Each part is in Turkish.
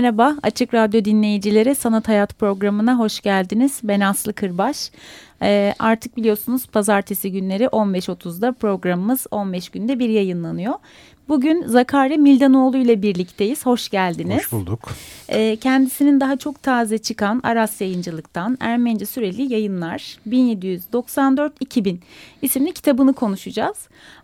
Merhaba, Açık Radyo dinleyicileri Sanat Hayat programına hoş geldiniz. Ben Aslı Kırbaş. Ee, artık biliyorsunuz pazartesi günleri 15.30'da programımız 15 günde bir yayınlanıyor. Bugün Zakari Mildanoğlu ile birlikteyiz. Hoş geldiniz. Hoş bulduk. Ee, kendisinin daha çok taze çıkan Aras Yayıncılık'tan Ermenice Süreli Yayınlar 1794-2000 isimli kitabını konuşacağız.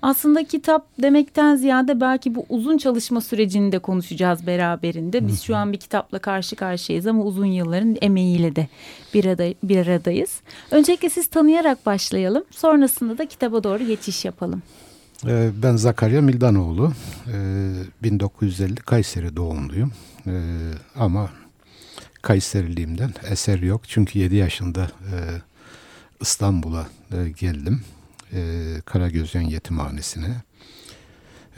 Aslında kitap demekten ziyade belki bu uzun çalışma sürecini de konuşacağız beraberinde. Biz şu an bir kitapla karşı karşıyayız ama uzun yılların emeğiyle de bir, arada, bir aradayız. Öncelikle siz tanıyarak başlayalım. Sonrasında da kitaba doğru geçiş yapalım. Ee, ben Zakarya Mildanoğlu. 1950 ee, Kayseri doğumluyum. Ee, ama Kayseriliğimden eser yok. Çünkü 7 yaşında e, İstanbul'a e, geldim. Karagözyen Yetimhanesi'ne.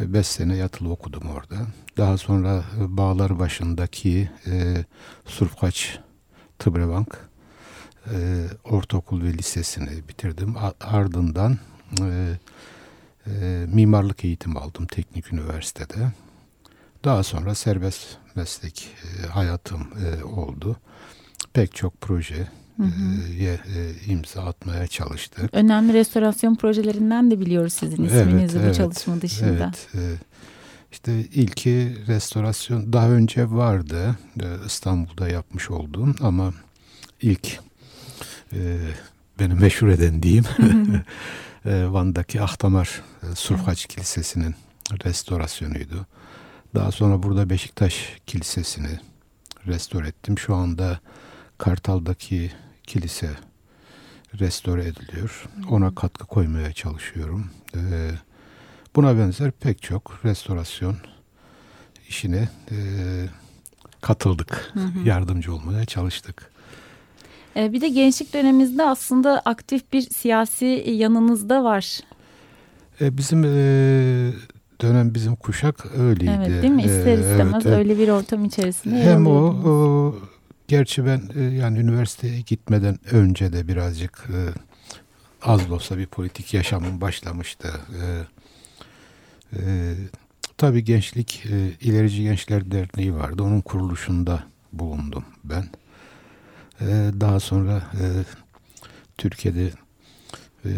5 sene yatılı okudum orada. Daha sonra e, Bağlar başındaki Surfkaç Tıbrebank Ortaokul ve Lisesini bitirdim. Ardından e, mimarlık eğitimi aldım teknik üniversitede. Daha sonra serbest meslek e, hayatım e, oldu. Pek çok projeye e, imza atmaya çalıştık. Önemli restorasyon projelerinden de biliyoruz sizin isminizi evet, bu çalışma dışında. Evet, e, işte ilki restorasyon daha önce vardı e, İstanbul'da yapmış olduğum ama ilk e, beni meşhur eden diyeyim Van'daki Ahtamar e, Surfaç. Kilisesi'nin restorasyonuydu. Daha sonra burada Beşiktaş Kilisesi'ni restore ettim. Şu anda Kartal'daki kilise restore ediliyor. Ona katkı koymaya çalışıyorum. Ee, buna benzer pek çok restorasyon işine e, katıldık. Hı hı. Yardımcı olmaya çalıştık. Ee, bir de gençlik döneminizde aslında aktif bir siyasi yanınız da var. E, bizim e, dönem bizim kuşak öyleydi. Evet değil mi? İster istemez evet, öyle bir ortam içerisinde Hem o, o gerçi ben e, yani üniversiteye gitmeden önce de birazcık az da olsa bir politik yaşamım başlamıştı. tabii gençlik ilerici Gençler Derneği vardı. Onun kuruluşunda bulundum ben. Ee, daha sonra e, Türkiye'de e,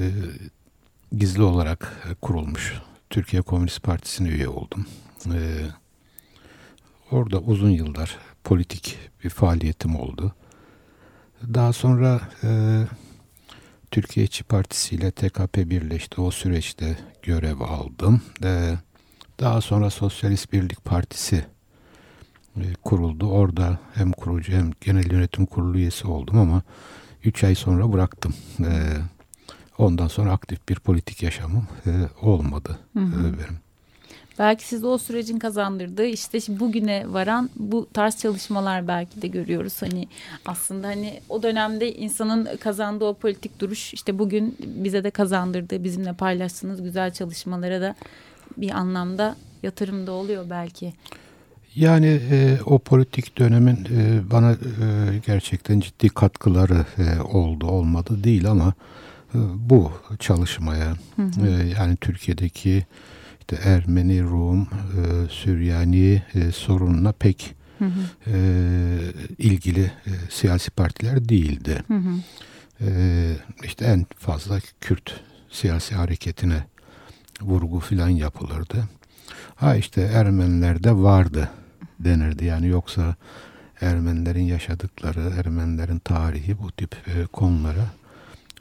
gizli olarak kurulmuş Türkiye Komünist Partisi'ne üye oldum. Ee, orada uzun yıllar politik bir faaliyetim oldu. Daha sonra e, Türkiye İşçi Partisi ile TKP birleşti. O süreçte görev aldım. daha sonra Sosyalist Birlik Partisi e, kuruldu. Orada hem kurucu hem genel yönetim kurulu üyesi oldum ama 3 ay sonra bıraktım. E, ondan sonra aktif bir politik yaşamım e, olmadı hı hı. benim. Belki siz o sürecin kazandırdığı işte bugüne varan bu tarz çalışmalar belki de görüyoruz. Hani aslında hani o dönemde insanın kazandığı o politik duruş işte bugün bize de kazandırdığı bizimle paylaştığınız güzel çalışmalara da bir anlamda yatırımda oluyor belki. Yani e, o politik dönemin e, bana e, gerçekten ciddi katkıları e, oldu olmadı değil ama e, bu çalışmaya hı hı. E, yani Türkiye'deki işte Ermeni, Rum, e, Süryani e, sorununa pek hı hı. E, ilgili e, siyasi partiler değildi. Hı hı. E, işte en fazla Kürt siyasi hareketine vurgu filan yapılırdı. Ha işte Ermenilerde vardı denirdi. Yani yoksa Ermenilerin yaşadıkları, Ermenilerin tarihi bu tip e, konulara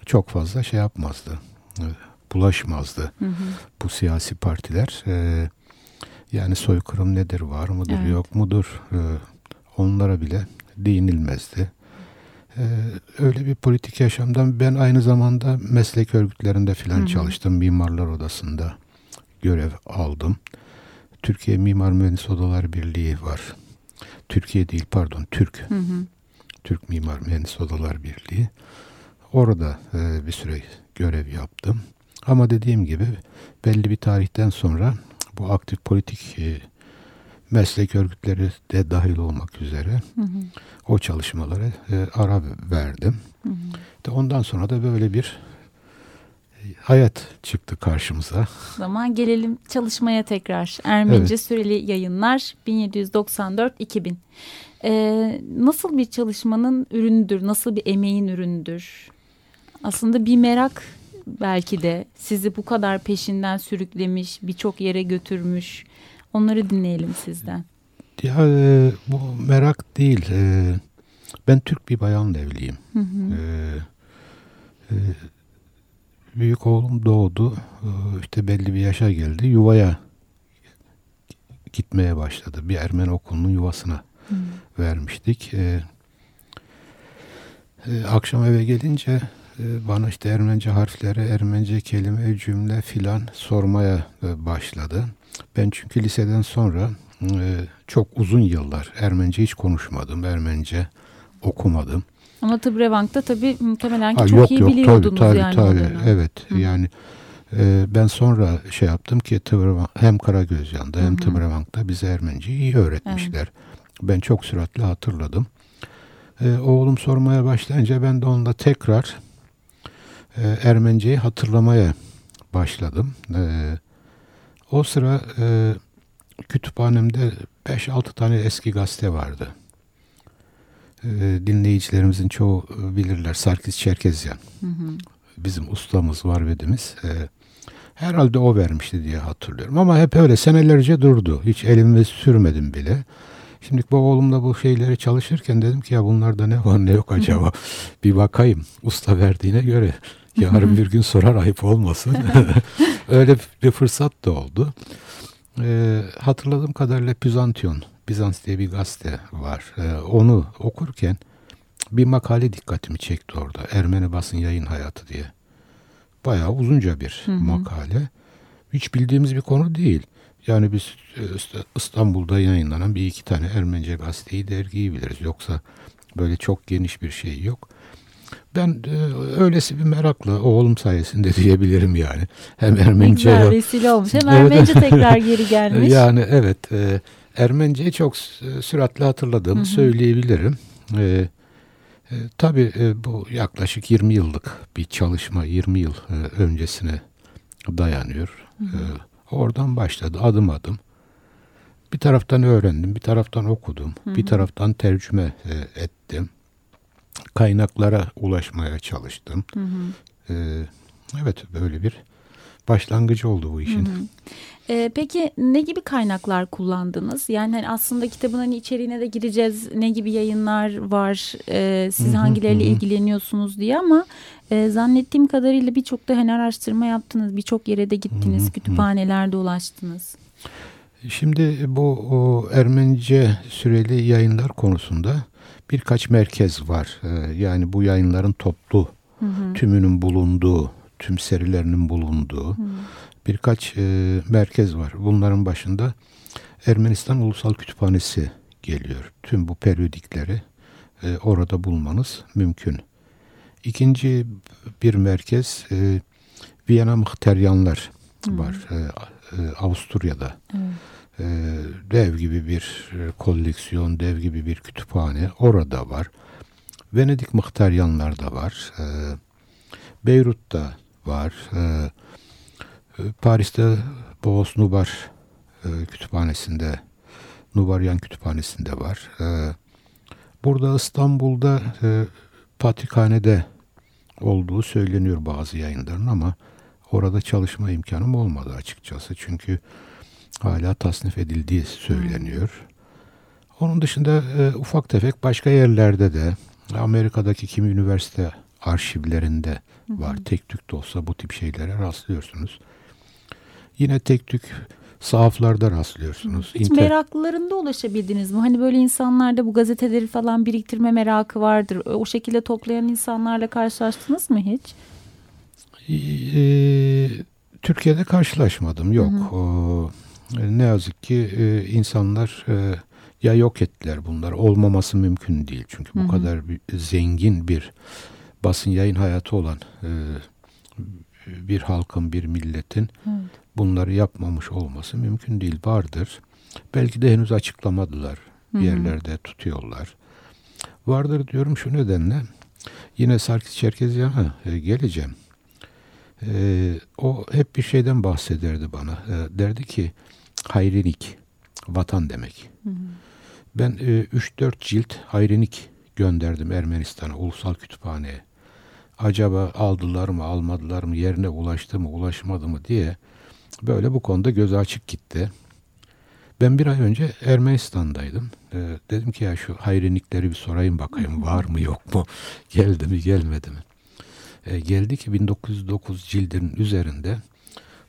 çok fazla şey yapmazdı. E, bulaşmazdı. Hı hı. Bu siyasi partiler e, yani soykırım nedir, var mıdır, evet. yok mudur? E, onlara bile değinilmezdi. Ee, öyle bir politik yaşamdan ben aynı zamanda meslek örgütlerinde filan Hı hı. çalıştım. Mimarlar Odası'nda görev aldım. Türkiye Mimar Mühendis Odalar Birliği var. Türkiye değil pardon Türk. Hı hı. Türk Mimar Mühendis Odalar Birliği. Orada e, bir süre görev yaptım. Ama dediğim gibi belli bir tarihten sonra bu aktif politik e, meslek örgütleri de dahil olmak üzere Hı hı. o çalışmalara e, ara verdim. Hı hı. De ondan sonra da böyle bir hayat çıktı karşımıza. O zaman gelelim çalışmaya tekrar. Ermenice Evet. süreli yayınlar 1794-2000. Ee, nasıl bir çalışmanın ürünüdür? Nasıl bir emeğin ürünüdür? Aslında bir merak belki de sizi bu kadar peşinden sürüklemiş, birçok yere götürmüş. Onları dinleyelim sizden. Ya e, bu merak değil. E, ben Türk bir bayanla evliyim. Hı hı. Ee, e, büyük oğlum doğdu. Ee, işte belli bir yaşa geldi. Yuvaya gitmeye başladı. Bir Ermeni okulunun yuvasına Hı. vermiştik. Ee, e, akşam eve gelince e, bana işte Ermence harfleri, Ermence kelime, cümle filan sormaya e, başladı. Ben çünkü liseden sonra e, çok uzun yıllar Ermence hiç konuşmadım. Ermence okumadım. Ama Tıbrevank'ta tabii muhtemelen ki Ha, çok iyi biliyordunuz tabii, yani. o tabii, evet Hı. yani e, ben sonra şey yaptım ki Tıbrevank, hem Karagözyan'da hem. Tıbrevank'ta bize Ermeniceyi iyi öğretmişler. Ben çok süratli hatırladım. E, oğlum sormaya başlayınca ben de onunla tekrar e, Ermeniceyi hatırlamaya başladım. E, o sıra e, kütüphanemde 5-6 tane eski gazete vardı. E, dinleyicilerimizin çoğu e, bilirler. Sarkis Çerkezyan. Hı hı. Bizim ustamız var vedimiz. E, herhalde o vermişti diye hatırlıyorum. Ama hep öyle senelerce durdu. Hiç elimi sürmedim bile. Şimdi bu oğlumla bu şeyleri çalışırken dedim ki ya bunlarda ne var ne yok acaba. bir bakayım. Usta verdiğine göre yarın bir gün sorar ayıp olmasın. öyle bir fırsat da oldu. E, hatırladığım kadarıyla Bizantiyon, Bizans diye bir gazete var. E, onu okurken bir makale dikkatimi çekti orada. Ermeni basın yayın hayatı diye. Bayağı uzunca bir Hı hı. makale. Hiç bildiğimiz bir konu değil. Yani biz e, İst- İstanbul'da yayınlanan bir iki tane Ermenice gazeteyi, dergiyi biliriz. Yoksa böyle çok geniş bir şey yok. Ben e, öylesi bir merakla oğlum sayesinde diyebilirim yani. Hem Ne Ermenice güzel vesile olmuş. Hem. Ermenice tekrar geri gelmiş. yani evet e, Ermeniceyi çok s- süratli hatırladığımı Hı hı. söyleyebilirim. E, e, tabii e, bu yaklaşık 20 yıllık bir çalışma 20 yıl e, öncesine dayanıyor. Hı hı. E, oradan başladı adım adım. Bir taraftan öğrendim, bir taraftan okudum, Hı bir hı. taraftan tercüme e, ettim. Kaynaklara ulaşmaya çalıştım. Hı hı. E, evet böyle bir başlangıcı oldu bu işin. Hı hı. Ee, peki ne gibi kaynaklar kullandınız? Yani hani aslında kitabın hani içeriğine de gireceğiz. Ne gibi yayınlar var? Ee, siz hangileriyle ilgileniyorsunuz diye ama e, zannettiğim kadarıyla birçok da hani araştırma yaptınız. Birçok yere de gittiniz. Kütüphanelerde ulaştınız. Şimdi bu o Ermenice süreli yayınlar konusunda birkaç merkez var. Ee, yani bu yayınların toplu Hı hı. tümünün bulunduğu, tüm serilerinin bulunduğu Hı. Birkaç e, merkez var. Bunların başında Ermenistan Ulusal Kütüphanesi geliyor. Tüm bu periyodikleri e, orada bulmanız mümkün. İkinci bir merkez e, Viyana Muhteryanlar Hı. var. E, e, Avusturya'da. Evet. E, dev gibi bir e, koleksiyon, dev gibi bir kütüphane orada var. Venedik Muhteryanlar da var. E, Beyrut'ta var. E, Paris'te Boğaz Nubar e, kütüphanesinde, Nubaryan kütüphanesinde var. E, burada İstanbul'da e, Patrikhane'de olduğu söyleniyor bazı yayınların ama orada çalışma imkanım olmadı açıkçası. Çünkü hala tasnif edildiği söyleniyor. Onun dışında e, ufak tefek başka yerlerde de Amerika'daki kimi üniversite arşivlerinde var. Tek tük de olsa bu tip şeylere rastlıyorsunuz. Yine tek tük sahaflarda rastlıyorsunuz. Hiç İnter- meraklılarında ulaşabildiniz mi? Hani böyle insanlarda bu gazeteleri falan biriktirme merakı vardır. O şekilde toplayan insanlarla karşılaştınız mı hiç? Ee, Türkiye'de karşılaşmadım yok. O, ne yazık ki e, insanlar e, ya yok ettiler bunlar olmaması mümkün değil çünkü bu kadar bir, zengin bir basın yayın hayatı olan e, bir halkın bir milletin bunları yapmamış olması mümkün değil vardır. Belki de henüz açıklamadılar bir yerlerde tutuyorlar. Vardır diyorum şu nedenle yine Sarkis Çerkezyan'a e, geleceğim. Ee, o hep bir şeyden bahsederdi bana. Ee, derdi ki hayrinik, vatan demek. Ben e, 3-4 cilt hayrinik gönderdim Ermenistan'a, ulusal kütüphaneye. Acaba aldılar mı, almadılar mı, yerine ulaştı mı, ulaşmadı mı diye böyle bu konuda gözü açık gitti. Ben bir ay önce Ermenistan'daydım. Ee, dedim ki ya şu hayrinikleri bir sorayım bakayım var mı yok mu, geldi mi gelmedi mi? E, geldi ki 1909 cildinin üzerinde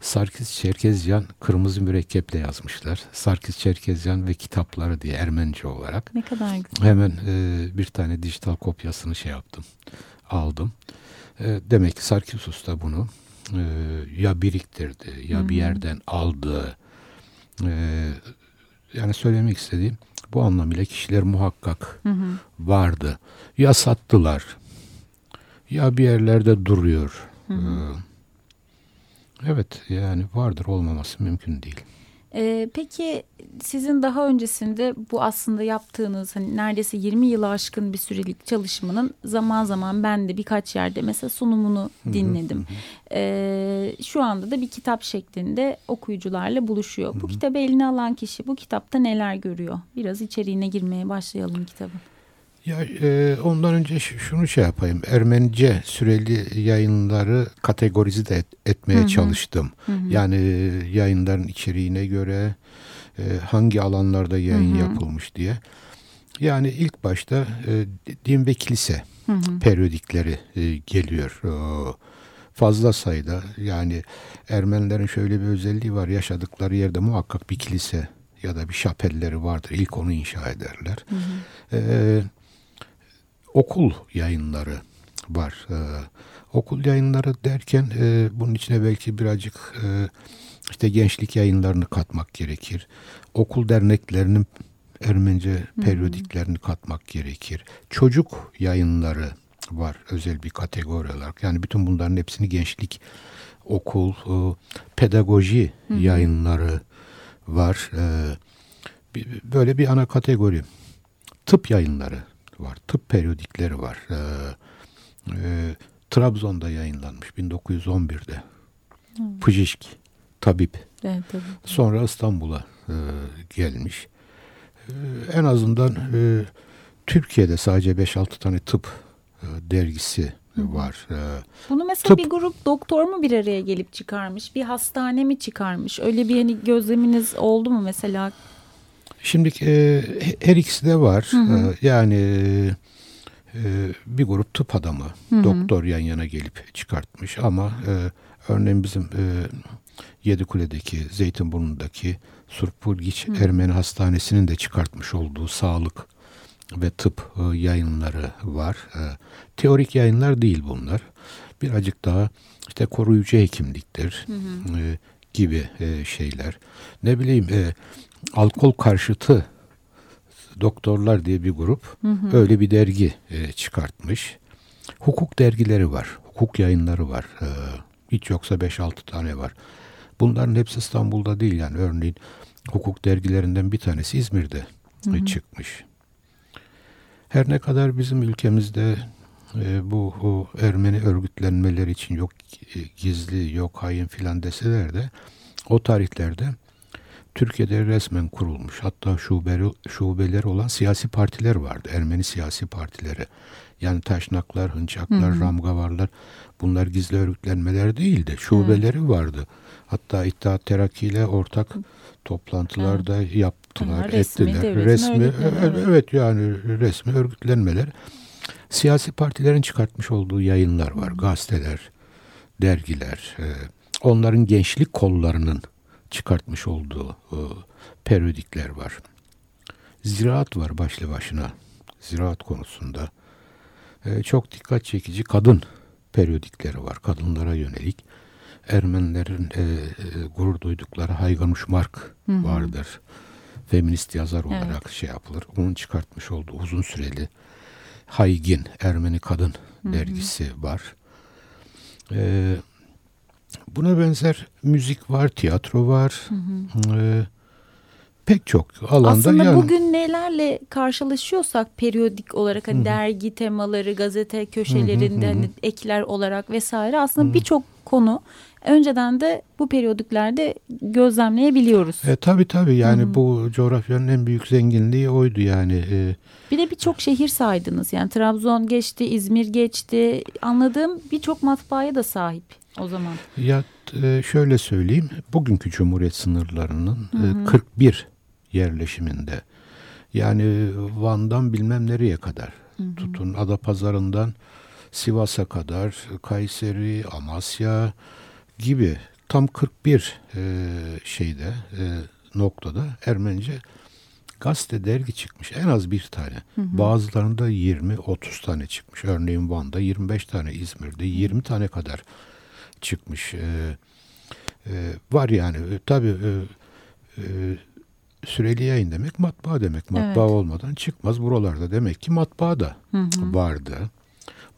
Sarkis Çerkezyan kırmızı mürekkeple yazmışlar. Sarkis Çerkezyan ve kitapları diye Ermenice olarak. Ne kadar güzel. Hemen e, bir tane dijital kopyasını şey yaptım. Aldım. E, demek ki Sarkis Usta bunu e, ya biriktirdi ya bir yerden aldı. E, yani söylemek istediğim bu anlamıyla kişiler muhakkak vardı. Ya sattılar ya bir yerlerde duruyor. Ee, evet yani vardır olmaması mümkün değil. Ee, peki sizin daha öncesinde bu aslında yaptığınız hani neredeyse 20 yılı aşkın bir sürelik çalışmanın zaman zaman ben de birkaç yerde mesela sunumunu dinledim. Ee, şu anda da bir kitap şeklinde okuyucularla buluşuyor. Bu kitabı eline alan kişi bu kitapta neler görüyor? Biraz içeriğine girmeye başlayalım kitabın. Ya e, ondan önce şunu şey yapayım. Ermenice süreli yayınları kategorize de et- etmeye çalıştım. Yani e, yayınların içeriğine göre e, hangi alanlarda yayın yapılmış diye. Yani ilk başta e, din ve kilise periyodikleri e, geliyor. O, fazla sayıda yani Ermenilerin şöyle bir özelliği var. Yaşadıkları yerde muhakkak bir kilise ya da bir şapelleri vardır. İlk onu inşa ederler. Ee, okul yayınları var. Ee, okul yayınları derken e, bunun içine belki birazcık e, işte gençlik yayınlarını katmak gerekir. Okul derneklerinin Ermenice periyodiklerini katmak gerekir. Çocuk yayınları var özel bir kategori olarak. Yani bütün bunların hepsini gençlik, okul, e, pedagoji yayınları var. E, böyle bir ana kategori. Tıp yayınları var. Tıp periyodikleri var. Ee, e, Trabzon'da yayınlanmış 1911'de. Pıjişk, tabip. Evet tabii. Sonra İstanbul'a e, gelmiş. E, en azından e, Türkiye'de sadece 5-6 tane tıp e, dergisi var. E, Bunu mesela Tıp- bir grup doktor mu bir araya gelip çıkarmış? Bir hastane mi çıkarmış? Öyle bir hani gözleminiz oldu mu mesela? Şimdi e, her ikisi de var. E, yani e, bir grup tıp adamı, doktor yan yana gelip çıkartmış ama e, örneğin bizim e, Yedikule'deki, Zeytinburnu'ndaki Surpurgiç Ermeni Hastanesi'nin de çıkartmış olduğu sağlık ve tıp e, yayınları var. E, teorik yayınlar değil bunlar. Birazcık daha işte koruyucu hekimliktir e, gibi e, şeyler. Ne bileyim e, alkol karşıtı doktorlar diye bir grup öyle bir dergi e, çıkartmış. Hukuk dergileri var. Hukuk yayınları var. E, hiç yoksa 5-6 tane var. Bunların hepsi İstanbul'da değil yani. Örneğin hukuk dergilerinden bir tanesi İzmir'de e, çıkmış. Her ne kadar bizim ülkemizde e, bu o Ermeni örgütlenmeler için yok e, gizli, yok hain filan deseler de o tarihlerde Türkiye'de resmen kurulmuş. Hatta şubeleri, şubeleri olan siyasi partiler vardı. Ermeni siyasi partileri. Yani taşnaklar, hınçaklar, ramgavarlar bunlar gizli örgütlenmeler değildi. Şubeleri vardı. Hatta İttihat Terakki ile ortak toplantılarda yaptılar, Bunlar resmi ettiler. Resmi, evet, evet. evet yani resmi örgütlenmeler. Siyasi partilerin çıkartmış olduğu yayınlar var, gazeteler, dergiler. e, onların gençlik kollarının çıkartmış olduğu e, periyodikler var. Ziraat var başlı başına. Ziraat konusunda. E, çok dikkat çekici kadın periyodikleri var. Kadınlara yönelik. Ermenilerin e, e, gurur duydukları Hayganuş Mark vardır. Feminist yazar olarak evet. şey yapılır. Onun çıkartmış olduğu uzun süreli Haygin Ermeni Kadın Hı-hı. dergisi var. E, buna benzer müzik var, tiyatro var. Hı hı. E, pek çok alanda. Aslında yani... bugün nelerle karşılaşıyorsak periyodik olarak hani dergi temaları, gazete köşelerinde hı hı hı. hani ekler olarak vesaire aslında birçok konu önceden de bu periyodiklerde gözlemleyebiliyoruz. E, tabii tabii yani hı bu coğrafyanın en büyük zenginliği oydu yani. E, bir de birçok şehir saydınız yani Trabzon geçti, İzmir geçti anladığım birçok matbaaya da sahip o zaman. Ya e, şöyle söyleyeyim bugünkü Cumhuriyet sınırlarının hı hı. 41 yerleşiminde. Yani Van'dan bilmem nereye kadar hı hı. tutun Adapazarı'ndan Sivas'a kadar Kayseri, Amasya gibi tam 41 e, şeyde e, noktada Ermenice gazete dergi çıkmış. En az bir tane. Hı hı. Bazılarında 20-30 tane çıkmış. Örneğin Van'da 25 tane, İzmir'de 20 tane kadar çıkmış. E, e, var yani. E, tabii e, e, süreli yayın demek matbaa demek. Matbaa evet. olmadan çıkmaz. Buralarda demek ki matbaa da hı hı. vardı.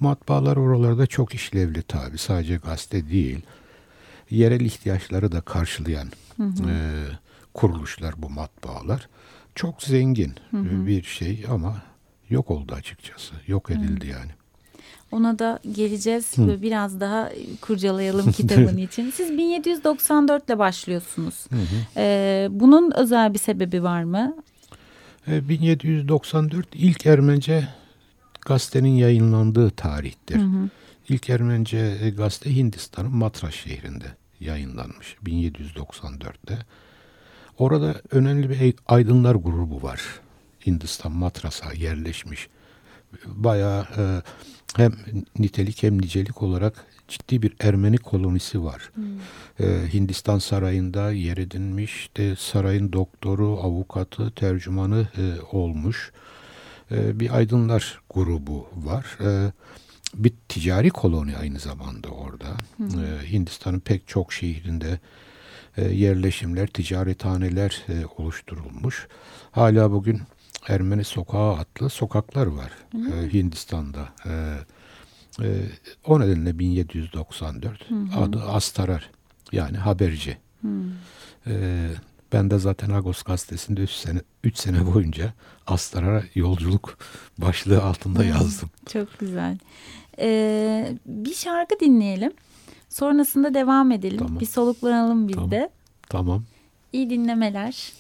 Matbaalar oralarda çok işlevli tabi. Sadece gazete değil. Yerel ihtiyaçları da karşılayan hı hı. E, kuruluşlar bu matbaalar. Çok zengin hı hı. bir şey ama yok oldu açıkçası. Yok edildi hı. yani. Ona da geleceğiz. Hı. Biraz daha kurcalayalım kitabın için. Siz 1794 ile başlıyorsunuz. Hı hı. Ee, bunun özel bir sebebi var mı? 1794 ilk Ermence gazetenin yayınlandığı tarihtir. Hı hı. İlk Ermence gazete Hindistan'ın Matras şehrinde yayınlanmış 1794'te. Orada önemli bir aydınlar grubu var. Hindistan Matras'a yerleşmiş. Bayağı e, hem nitelik hem nicelik olarak ciddi bir Ermeni kolonisi var. Hmm. Ee, Hindistan sarayında yer edinmiş, de sarayın doktoru, avukatı, tercümanı e, olmuş. E, bir aydınlar grubu var. E, bir ticari koloni aynı zamanda orada. Hmm. E, Hindistan'ın pek çok şehrinde e, yerleşimler, ticarethaneler e, oluşturulmuş. Hala bugün Ermeni Sokağı adlı sokaklar var e, Hindistan'da. E, e, o nedenle 1794 hı hı. adı Astarar yani haberci. Hı. E, ben de zaten Agos gazetesinde 3 sene, 3 sene boyunca Astarar'a yolculuk başlığı altında yazdım. Çok güzel. Ee, bir şarkı dinleyelim. Sonrasında devam edelim. Tamam. Bir soluklanalım biz tamam. de. Tamam. İyi dinlemeler.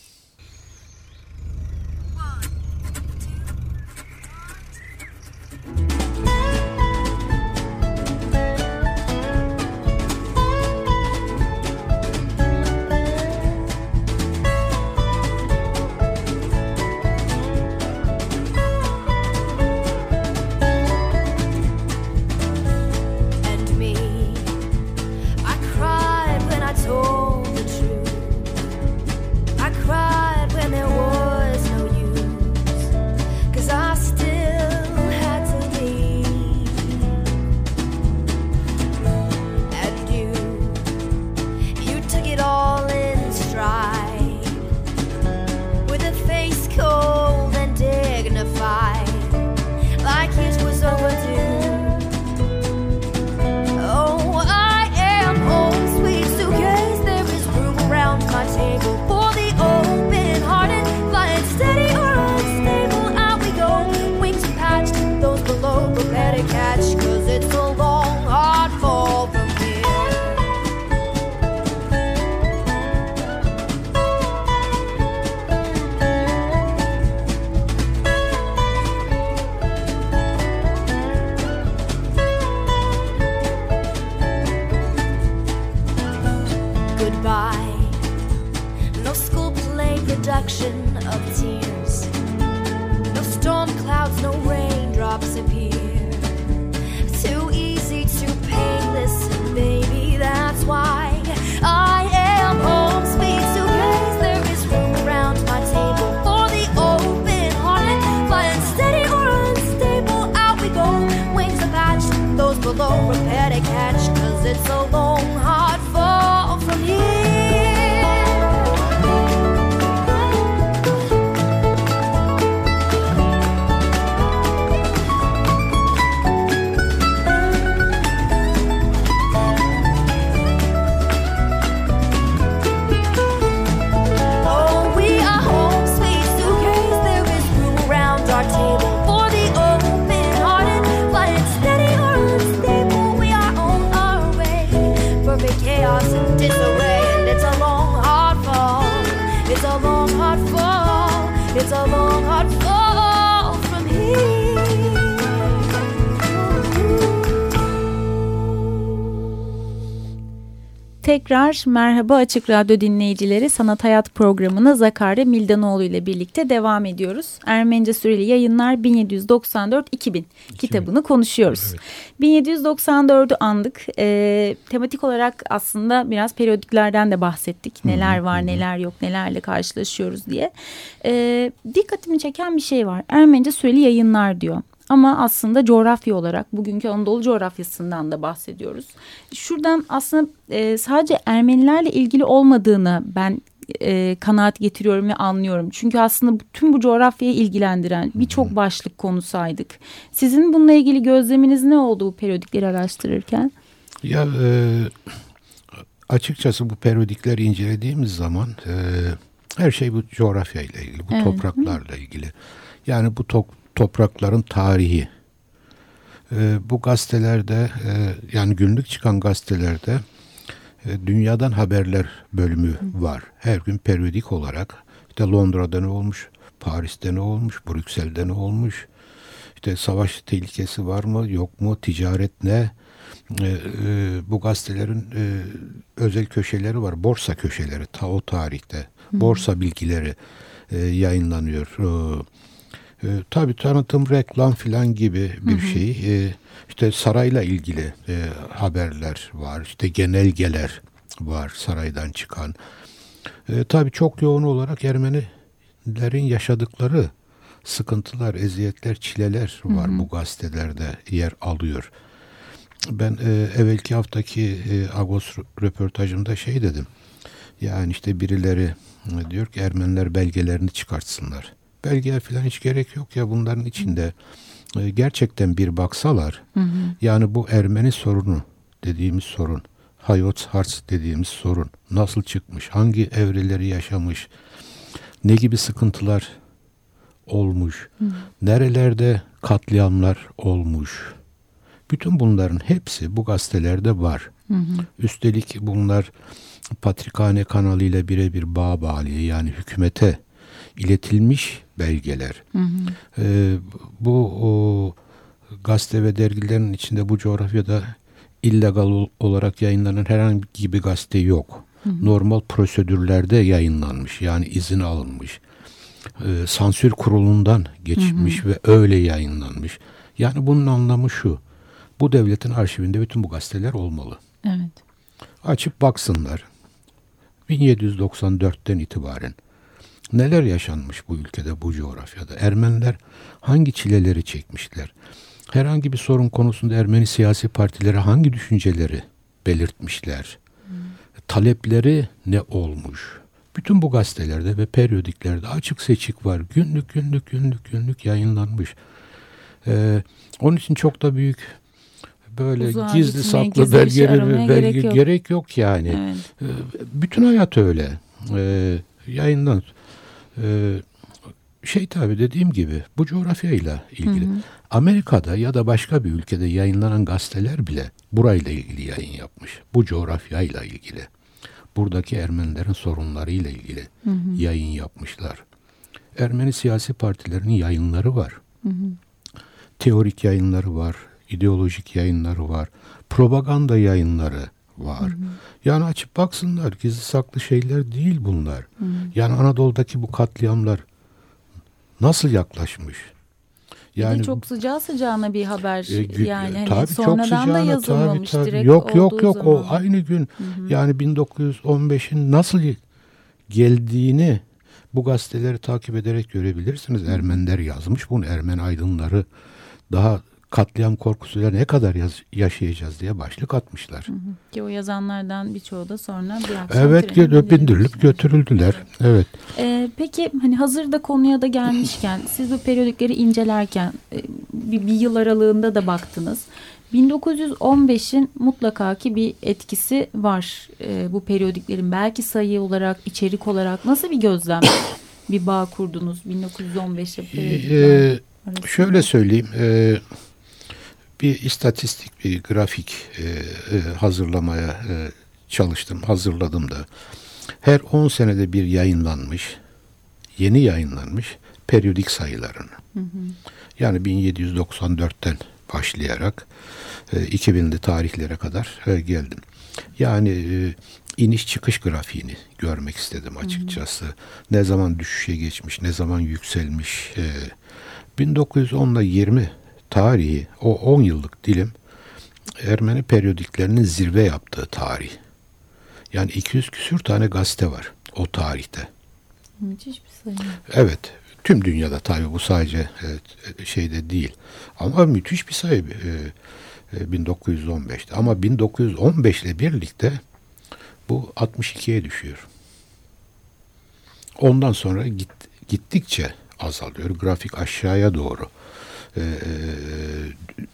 Tekrar merhaba Açık Radyo dinleyicileri Sanat Hayat programına Zakare Mildanoğlu ile birlikte devam ediyoruz. Ermenice süreli yayınlar 1794-2000 kitabını konuşuyoruz. Evet. 1794'ü andık. E, tematik olarak aslında biraz periyodiklerden de bahsettik. Neler var neler yok nelerle karşılaşıyoruz diye. E, dikkatimi çeken bir şey var. Ermenice süreli yayınlar diyor. Ama aslında coğrafya olarak bugünkü Anadolu coğrafyasından da bahsediyoruz. Şuradan aslında e, sadece Ermenilerle ilgili olmadığını ben e, kanaat getiriyorum ve anlıyorum. Çünkü aslında tüm bu coğrafyayı ilgilendiren birçok başlık konu saydık. Sizin bununla ilgili gözleminiz ne oldu bu periyodikleri araştırırken? Ya e, açıkçası bu periyodikleri incelediğimiz zaman e, her şey bu coğrafya ile ilgili, bu evet. topraklarla ilgili. Yani bu to toprakların tarihi. E, bu gazetelerde e, yani günlük çıkan gazetelerde e, dünyadan haberler bölümü var. Her gün periyodik olarak işte Londra'da ne olmuş, Paris'te ne olmuş, Brüksel'de ne olmuş, işte savaş tehlikesi var mı, yok mu, ticaret ne, e, e, bu gazetelerin e, özel köşeleri var. Borsa köşeleri ta o tarihte. Borsa bilgileri e, yayınlanıyor. E, e, tabii tanıtım, reklam filan gibi bir hı hı. şey. E, işte sarayla ilgili e, haberler var. İşte genelgeler var saraydan çıkan. E, tabii çok yoğun olarak Ermenilerin yaşadıkları sıkıntılar, eziyetler, çileler var hı hı. bu gazetelerde yer alıyor. Ben e, evvelki haftaki e, Agos röportajımda şey dedim. Yani işte birileri e, diyor ki Ermeniler belgelerini çıkartsınlar belgeye falan hiç gerek yok ya bunların içinde e, gerçekten bir baksalar hı hı. yani bu Ermeni sorunu dediğimiz sorun Hayot Harz dediğimiz sorun nasıl çıkmış hangi evreleri yaşamış ne gibi sıkıntılar olmuş hı. nerelerde katliamlar olmuş bütün bunların hepsi bu gazetelerde var. Hı hı. Üstelik bunlar Patrikhane kanalıyla birebir bağ bağlı yani hükümete iletilmiş belgeler. Hı hı. E, bu o, gazete ve dergilerin içinde bu coğrafyada illegal olarak yayınlanan herhangi bir gazete yok. Hı hı. Normal prosedürlerde yayınlanmış yani izin alınmış. E, sansür kurulundan geçmiş hı hı. ve öyle yayınlanmış. Yani bunun anlamı şu. Bu devletin arşivinde bütün bu gazeteler olmalı. Evet. Açıp baksınlar. 1794'ten itibaren Neler yaşanmış bu ülkede, bu coğrafyada? Ermeniler hangi çileleri çekmişler? Herhangi bir sorun konusunda Ermeni siyasi partileri hangi düşünceleri belirtmişler? Hmm. Talepleri ne olmuş? Bütün bu gazetelerde ve periyodiklerde açık seçik var. Günlük günlük günlük günlük yayınlanmış. Ee, onun için çok da büyük böyle Uzağa gizli saklı belgeleri belge gerek yok. gerek yok yani. Evet. Ee, bütün hayat öyle. Ee, yayından ee, şey tabi dediğim gibi bu coğrafyayla ilgili. Hı hı. Amerika'da ya da başka bir ülkede yayınlanan gazeteler bile burayla ilgili yayın yapmış. Bu coğrafyayla ilgili. Buradaki Ermenilerin sorunlarıyla ilgili hı hı. yayın yapmışlar. Ermeni siyasi partilerin yayınları var. Hı hı. Teorik yayınları var, ideolojik yayınları var, propaganda yayınları var. Hı hı. Yani açıp baksınlar gizli saklı şeyler değil bunlar. Hı. Yani Anadolu'daki bu katliamlar nasıl yaklaşmış? Yani bir çok sıcağı sıcağına bir haber e, yani hani tabii sonradan çok sıcağına, da yazılmamış tabii, tabii. direkt Yok yok yok zaman. o aynı gün hı hı. yani 1915'in nasıl geldiğini bu gazeteleri takip ederek görebilirsiniz. Ermeniler yazmış bunu. Ermen aydınları daha katliam korkusuyla ne kadar yaz, yaşayacağız diye başlık atmışlar. Hı hı. Ki o yazanlardan birçoğu da sonra bir akşam Evet bindirilip götürüldüler. Evet. Ee, peki hani hazırda konuya da gelmişken siz bu periyodikleri incelerken e, bir, bir yıl aralığında da baktınız. 1915'in mutlaka ki bir etkisi var e, bu periyodiklerin. Belki sayı olarak, içerik olarak nasıl bir gözlem, bir bağ kurdunuz 1915'te ee, Şöyle söyleyeyim. E, bir istatistik, bir grafik e, e, hazırlamaya e, çalıştım, hazırladım da. Her 10 senede bir yayınlanmış, yeni yayınlanmış periyodik sayılarını. Yani 1794'ten başlayarak e, 2000'li tarihlere kadar e, geldim. Yani e, iniş çıkış grafiğini görmek istedim açıkçası. Ne zaman düşüşe geçmiş, ne zaman yükselmiş. E, 1910 ile 20 tarihi, o 10 yıllık dilim Ermeni periyodiklerinin zirve yaptığı tarih. Yani 200 küsür tane gazete var o tarihte. Müthiş bir sayı. Evet. Tüm dünyada tabii bu sadece e, şeyde değil. Ama müthiş bir sayı e, e, 1915'te. Ama 1915 ile birlikte bu 62'ye düşüyor. Ondan sonra git, gittikçe azalıyor. Grafik aşağıya doğru e, e,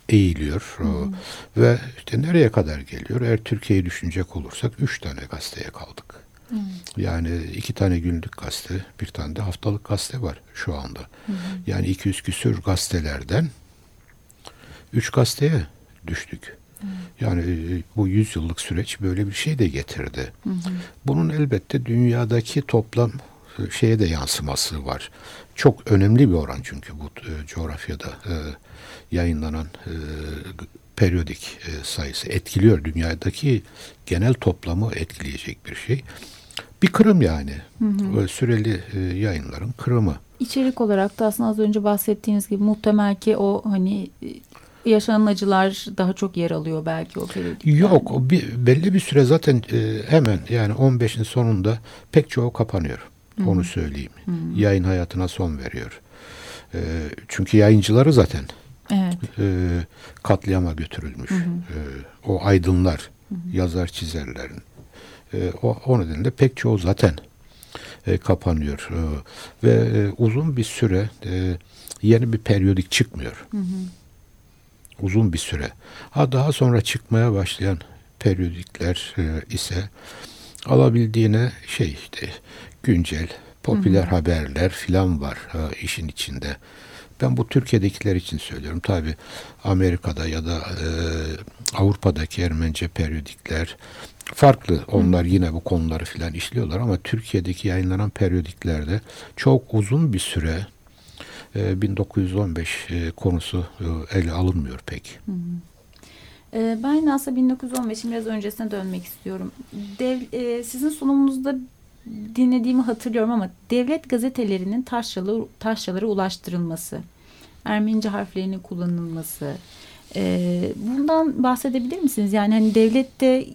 eğiliyor. O, Ve işte nereye kadar geliyor? Eğer Türkiye'yi düşünecek olursak üç tane gazeteye kaldık. Yani iki tane günlük gazete, bir tane de haftalık gazete var şu anda. Yani 200 küsür gazetelerden üç gazeteye düştük. Yani e, bu yüzyıllık süreç böyle bir şey de getirdi. Bunun elbette dünyadaki toplam şeye de yansıması var. Çok önemli bir oran çünkü bu e, coğrafyada e, yayınlanan e, periyodik sayısı etkiliyor. Dünyadaki genel toplamı etkileyecek bir şey. Bir kırım yani. Böyle süreli e, yayınların kırımı. İçerik olarak da aslında az önce bahsettiğiniz gibi muhtemel ki o hani yaşanan acılar daha çok yer alıyor belki o periyodik. Yok o bir, belli bir süre zaten hemen yani 15'in sonunda pek çoğu kapanıyor. Onu söyleyeyim. Yayın hayatına son veriyor. E, çünkü yayıncıları zaten Evet. e, katliama götürülmüş. E, o aydınlar, yazar çizerlerin. E, o, o nedenle pek çoğu zaten e, kapanıyor. E, ve e, uzun bir süre e, yeni bir periyodik çıkmıyor. Uzun bir süre. Ha daha sonra çıkmaya başlayan periyodikler e, ise alabildiğine şey işte güncel, popüler haberler filan var e, işin içinde. Ben bu Türkiye'dekiler için söylüyorum. Tabi Amerika'da ya da e, Avrupa'daki Ermenice periyodikler farklı. Onlar yine bu konuları filan işliyorlar ama Türkiye'deki yayınlanan periyodiklerde çok uzun bir süre e, 1915 e, konusu e, ele alınmıyor pek. Ee, Ben yine aslında 1915'in biraz öncesine dönmek istiyorum. Dev, e, sizin sunumunuzda dinlediğimi hatırlıyorum ama devlet gazetelerinin taşraları, taşralara ulaştırılması, Ermenice harflerinin kullanılması, e, bundan bahsedebilir misiniz? Yani hani devlette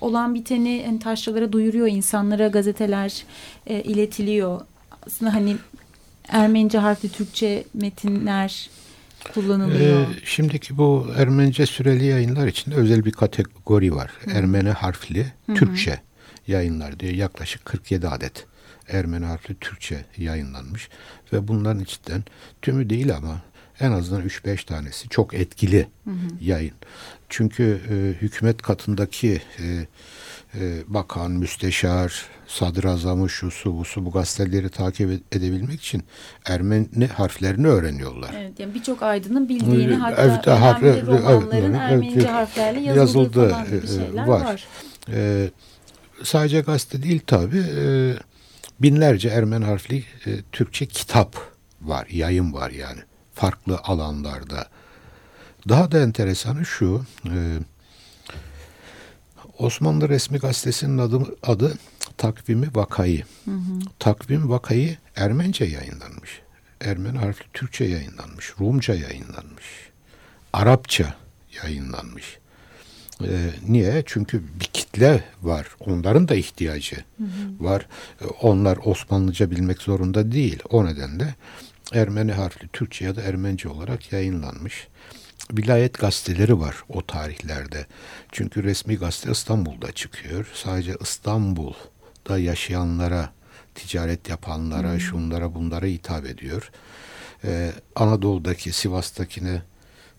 olan biteni hani taşralara duyuruyor, insanlara gazeteler e, iletiliyor. Aslında hani Ermenice harfli Türkçe metinler kullanılıyor. Ee, şimdiki bu Ermenice süreli yayınlar için özel bir kategori var. Ermeni harfli Türkçe yayınlar diye yaklaşık 47 adet Ermeni harfli Türkçe yayınlanmış ve bunların içinden tümü değil ama en azından 3-5 tanesi çok etkili yayın. Çünkü e, hükümet katındaki e, e, bakan, müsteşar, sadrazamı, şusu, busu bu gazeteleri takip ed- edebilmek için Ermeni harflerini öğreniyorlar. Evet, yani birçok aydının bildiğini Evet, hatta evet, önemli harfle- evet, romanların evet, Ermenice evet, harflerle yazıldığı, yazıldığı, falan gibi e, şeyler var. var. Ee, sadece gazete değil tabi binlerce Ermen harfli e, Türkçe kitap var, yayın var yani farklı alanlarda. Daha da enteresanı şu, e, Osmanlı Resmi Gazetesi'nin adı, adı Takvimi Vakayı. Takvim Vakayı Ermence yayınlanmış. Ermeni harfli Türkçe yayınlanmış, Rumca yayınlanmış, Arapça yayınlanmış. Ee, niye? Çünkü bir kitle var. Onların da ihtiyacı var. Ee, Onlar Osmanlıca bilmek zorunda değil. O nedenle Ermeni harfli Türkçe ya da Ermence olarak yayınlanmış. Vilayet gazeteleri var o tarihlerde. Çünkü resmi gazete İstanbul'da çıkıyor. Sadece İstanbul'da yaşayanlara, ticaret yapanlara, şunlara bunlara hitap ediyor. Ee, Anadolu'daki, Sivas'takine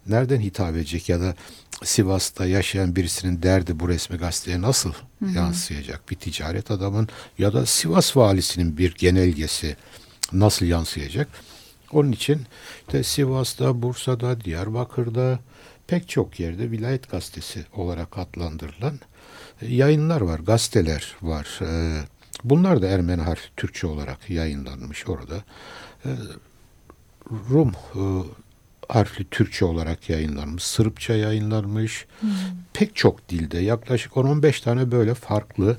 nereden hitap edecek ya da Sivas'ta yaşayan birisinin derdi bu resmi gazeteye nasıl yansıyacak? Bir ticaret adamın ya da Sivas valisinin bir genelgesi nasıl yansıyacak? Onun için işte Sivas'ta, Bursa'da, Diyarbakır'da pek çok yerde vilayet gazetesi olarak adlandırılan yayınlar var, gazeteler var. E, bunlar da Ermeni harfi Türkçe olarak yayınlanmış orada. E, Rum e, harfli Türkçe olarak yayınlanmış, Sırpça yayınlanmış. Pek çok dilde yaklaşık 10-15 tane böyle farklı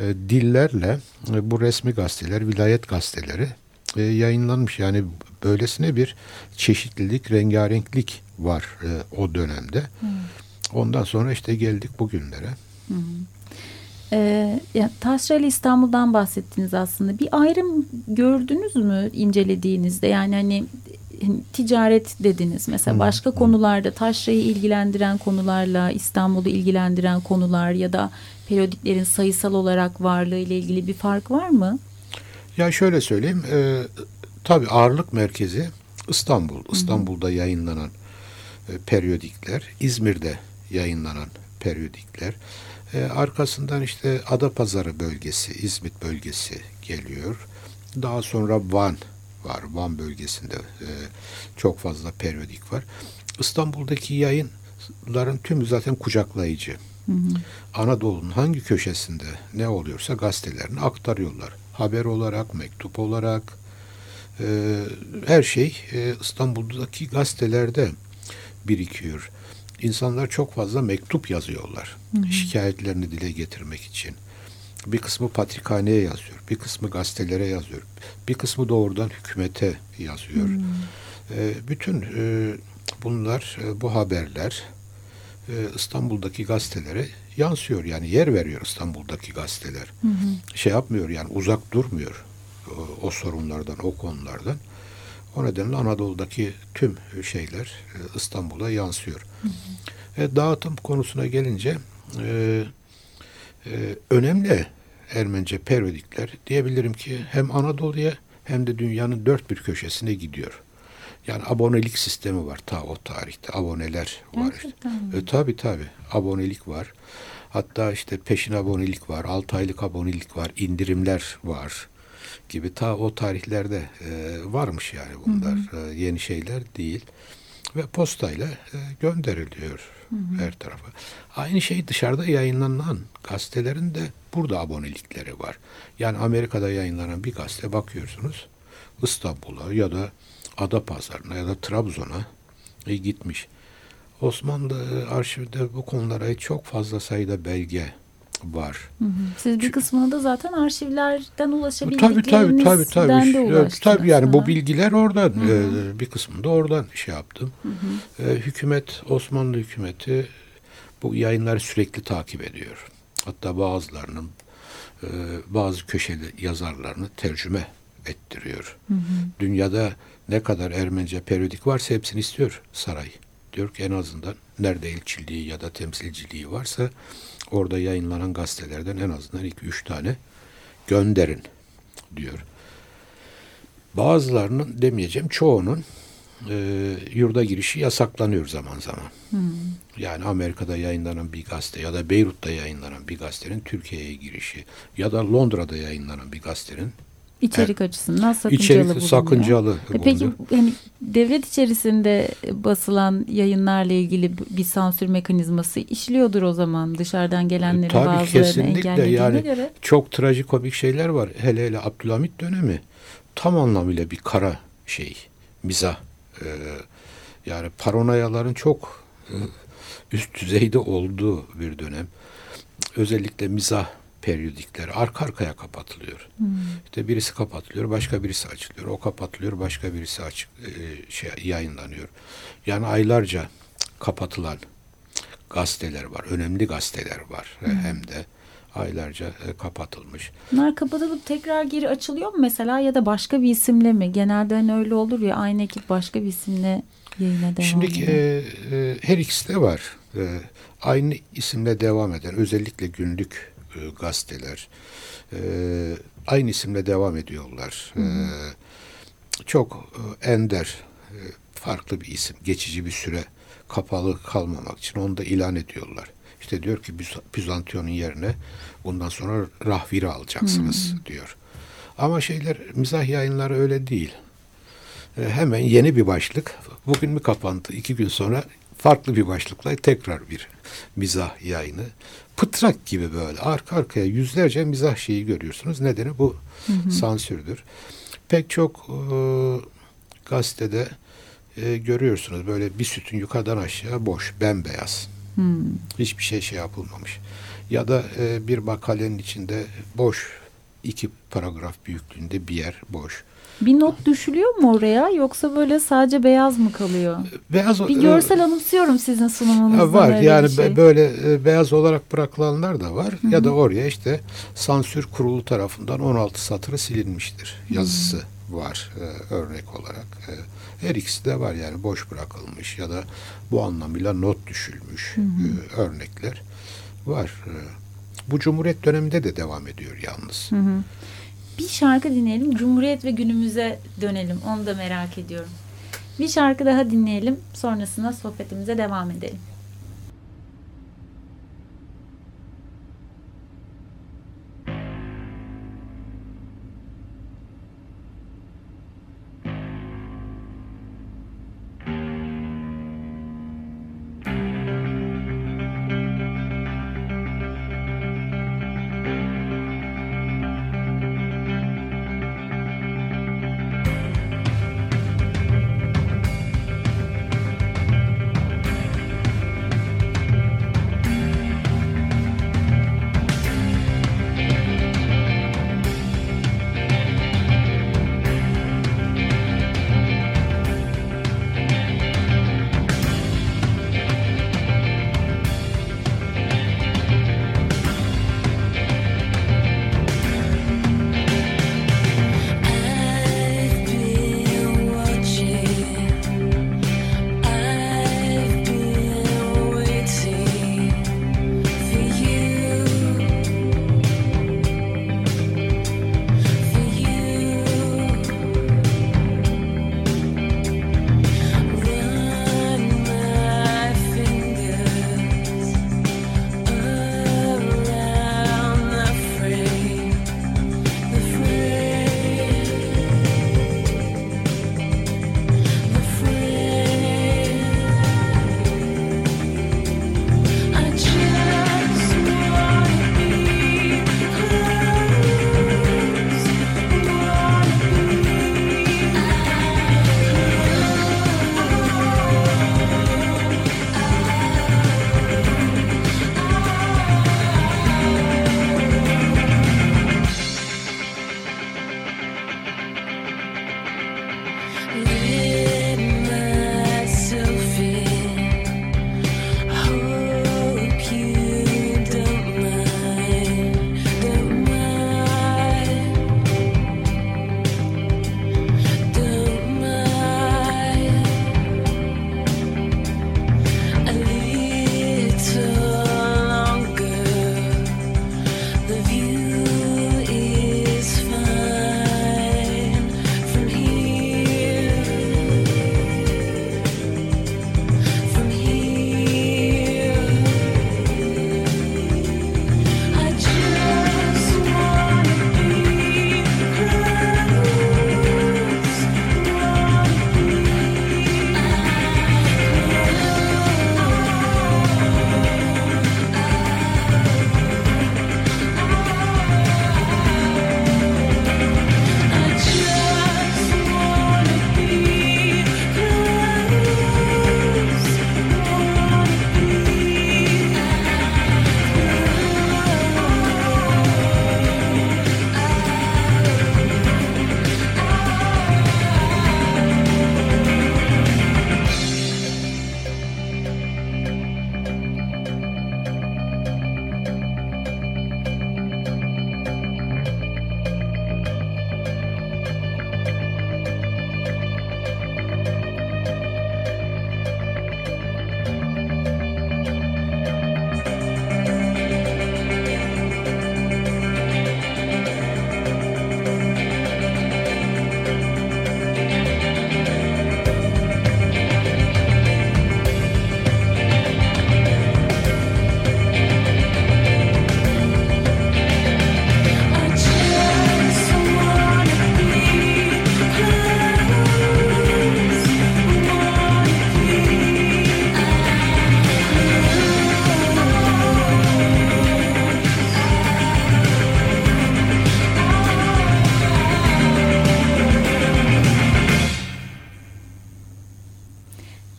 e, dillerle e, bu resmi gazeteler, vilayet gazeteleri e, yayınlanmış. Yani böylesine bir çeşitlilik, rengarenklik var e, o dönemde. Ondan sonra işte geldik bugünlere. Ee, ya, Taşra'yla İstanbul'dan bahsettiniz aslında. Bir ayrım gördünüz mü incelediğinizde? Yani hani ticaret dediniz. Mesela başka konularda Taşra'yı ilgilendiren konularla İstanbul'u ilgilendiren konular ya da periyodiklerin sayısal olarak varlığı ile ilgili bir fark var mı? Ya şöyle söyleyeyim, e, tabii ağırlık merkezi İstanbul. İstanbul'da yayınlanan e, periyodikler, İzmir'de yayınlanan periyodikler. E, arkasından işte Adapazarı bölgesi, İzmit bölgesi geliyor. Daha sonra Van var. Van bölgesinde e, çok fazla periyodik var. İstanbul'daki yayınların tümü zaten kucaklayıcı. Anadolu'nun hangi köşesinde ne oluyorsa gazetelerini aktarıyorlar. Haber olarak, mektup olarak e, her şey e, İstanbul'daki gazetelerde birikiyor. İnsanlar çok fazla mektup yazıyorlar. Şikayetlerini dile getirmek için. Bir kısmı patrikhaneye yazıyor, bir kısmı gazetelere yazıyor, bir kısmı doğrudan hükümete yazıyor. E, bütün e, bunlar, e, bu haberler e, İstanbul'daki gazetelere yansıyor. Yani yer veriyor İstanbul'daki gazeteler. Şey yapmıyor yani uzak durmuyor o, o sorunlardan, o konulardan. O nedenle Anadolu'daki tüm şeyler e, İstanbul'a yansıyor. E, dağıtım konusuna gelince e, e, önemli Ermence periodikler diyebilirim ki hem Anadolu'ya hem de dünyanın dört bir köşesine gidiyor. Yani abonelik sistemi var ta o tarihte. Aboneler var. işte. Gerçekten mi? E, tabii tabii. Abonelik var. Hatta işte peşin abonelik var. 6 aylık abonelik var. indirimler var gibi ta o tarihlerde e, varmış yani bunlar. E, yeni şeyler değil. Ve postayla e, gönderiliyor her tarafa. Aynı şey dışarıda yayınlanan gazetelerin de burada abonelikleri var. Yani Amerika'da yayınlanan bir gazete bakıyorsunuz İstanbul'a ya da Adapazarı'na ya da Trabzon'a e, gitmiş. Osmanlı arşivinde bu konulara çok fazla sayıda belge var. Siz bir kısmına da zaten arşivlerden Tabii ulaşabildiklerinizden tabii tabii tabii. de Evet, ulaştınız. tabii yani bu bilgiler oradan e, bir kısmını da oradan şey yaptım. E, hükümet Osmanlı hükümeti bu yayınları sürekli takip ediyor. Hatta bazılarının e, bazı köşeli yazarlarını tercüme ettiriyor. Dünyada ne kadar Ermenice periyodik varsa hepsini istiyor saray. Diyor ki en azından nerede elçiliği ya da temsilciliği varsa orada yayınlanan gazetelerden en azından 2-3 tane gönderin diyor. Bazılarının demeyeceğim çoğunun e, yurda girişi yasaklanıyor zaman zaman. Yani Amerika'da yayınlanan bir gazete ya da Beyrut'ta yayınlanan bir gazetenin Türkiye'ye girişi ya da Londra'da yayınlanan bir gazetenin İçerik açısından sakıncalı içerik sakıncalı E Peki hani devlet içerisinde basılan yayınlarla ilgili bir sansür mekanizması işliyordur o zaman dışarıdan gelenlerin Tabii bazılarını kesinlikle engellediğine yani göre. çok trajikomik şeyler var. Hele hele Abdülhamit dönemi tam anlamıyla bir kara şey, mizah. Ee, yani paranoyaların çok e, üst düzeyde olduğu bir dönem. Özellikle mizah periyodikleri arka arkaya kapatılıyor. İşte birisi kapatılıyor, başka birisi açılıyor. O kapatılıyor, başka birisi açık e, şey yayınlanıyor. Yani aylarca kapatılan gazeteler var. Önemli gazeteler var. E, Hem de aylarca e, kapatılmış. Bunlar kapatılıp tekrar geri açılıyor mu mesela ya da başka bir isimle mi? Genelde hani öyle olur ya aynı ekip başka bir isimle yayına devam Şimdi ediyor. e, e, her ikisi de var. E, aynı isimle devam eden özellikle günlük e, gazeteler e, aynı isimle devam ediyorlar. E, çok e, ender e, farklı bir isim geçici bir süre kapalı kalmamak için onu da ilan ediyorlar. İşte diyor ki Biz- Bizantiyon'un yerine bundan sonra rahviri alacaksınız diyor. Ama şeyler mizah yayınları öyle değil. E, hemen yeni bir başlık. Bugün mü kapandı? İki gün sonra farklı bir başlıkla tekrar bir mizah yayını. Pıtrak gibi böyle arka arkaya yüzlerce mizah şeyi görüyorsunuz. Nedeni bu sansürdür. Pek çok e, gazetede e, görüyorsunuz böyle bir sütun yukarıdan aşağı boş, bembeyaz. Hiçbir şey şey yapılmamış. Ya da e, bir makalenin içinde boş iki paragraf büyüklüğünde bir yer boş. Bir not düşülüyor mu oraya yoksa böyle sadece beyaz mı kalıyor? Beyaz Bir görsel anımsıyorum sizin sunumunuzdan. Ha, var yani şey. böyle e, beyaz olarak bırakılanlar da var ya da oraya işte sansür kurulu tarafından 16 satırı silinmiştir yazısı var e, örnek olarak. E, her ikisi de var yani boş bırakılmış ya da bu anlamıyla not düşülmüş e, örnekler var. E, bu Cumhuriyet döneminde de devam ediyor yalnız. Bir şarkı dinleyelim. Cumhuriyet ve günümüze dönelim. Onu da merak ediyorum. Bir şarkı daha dinleyelim. Sonrasında sohbetimize devam edelim.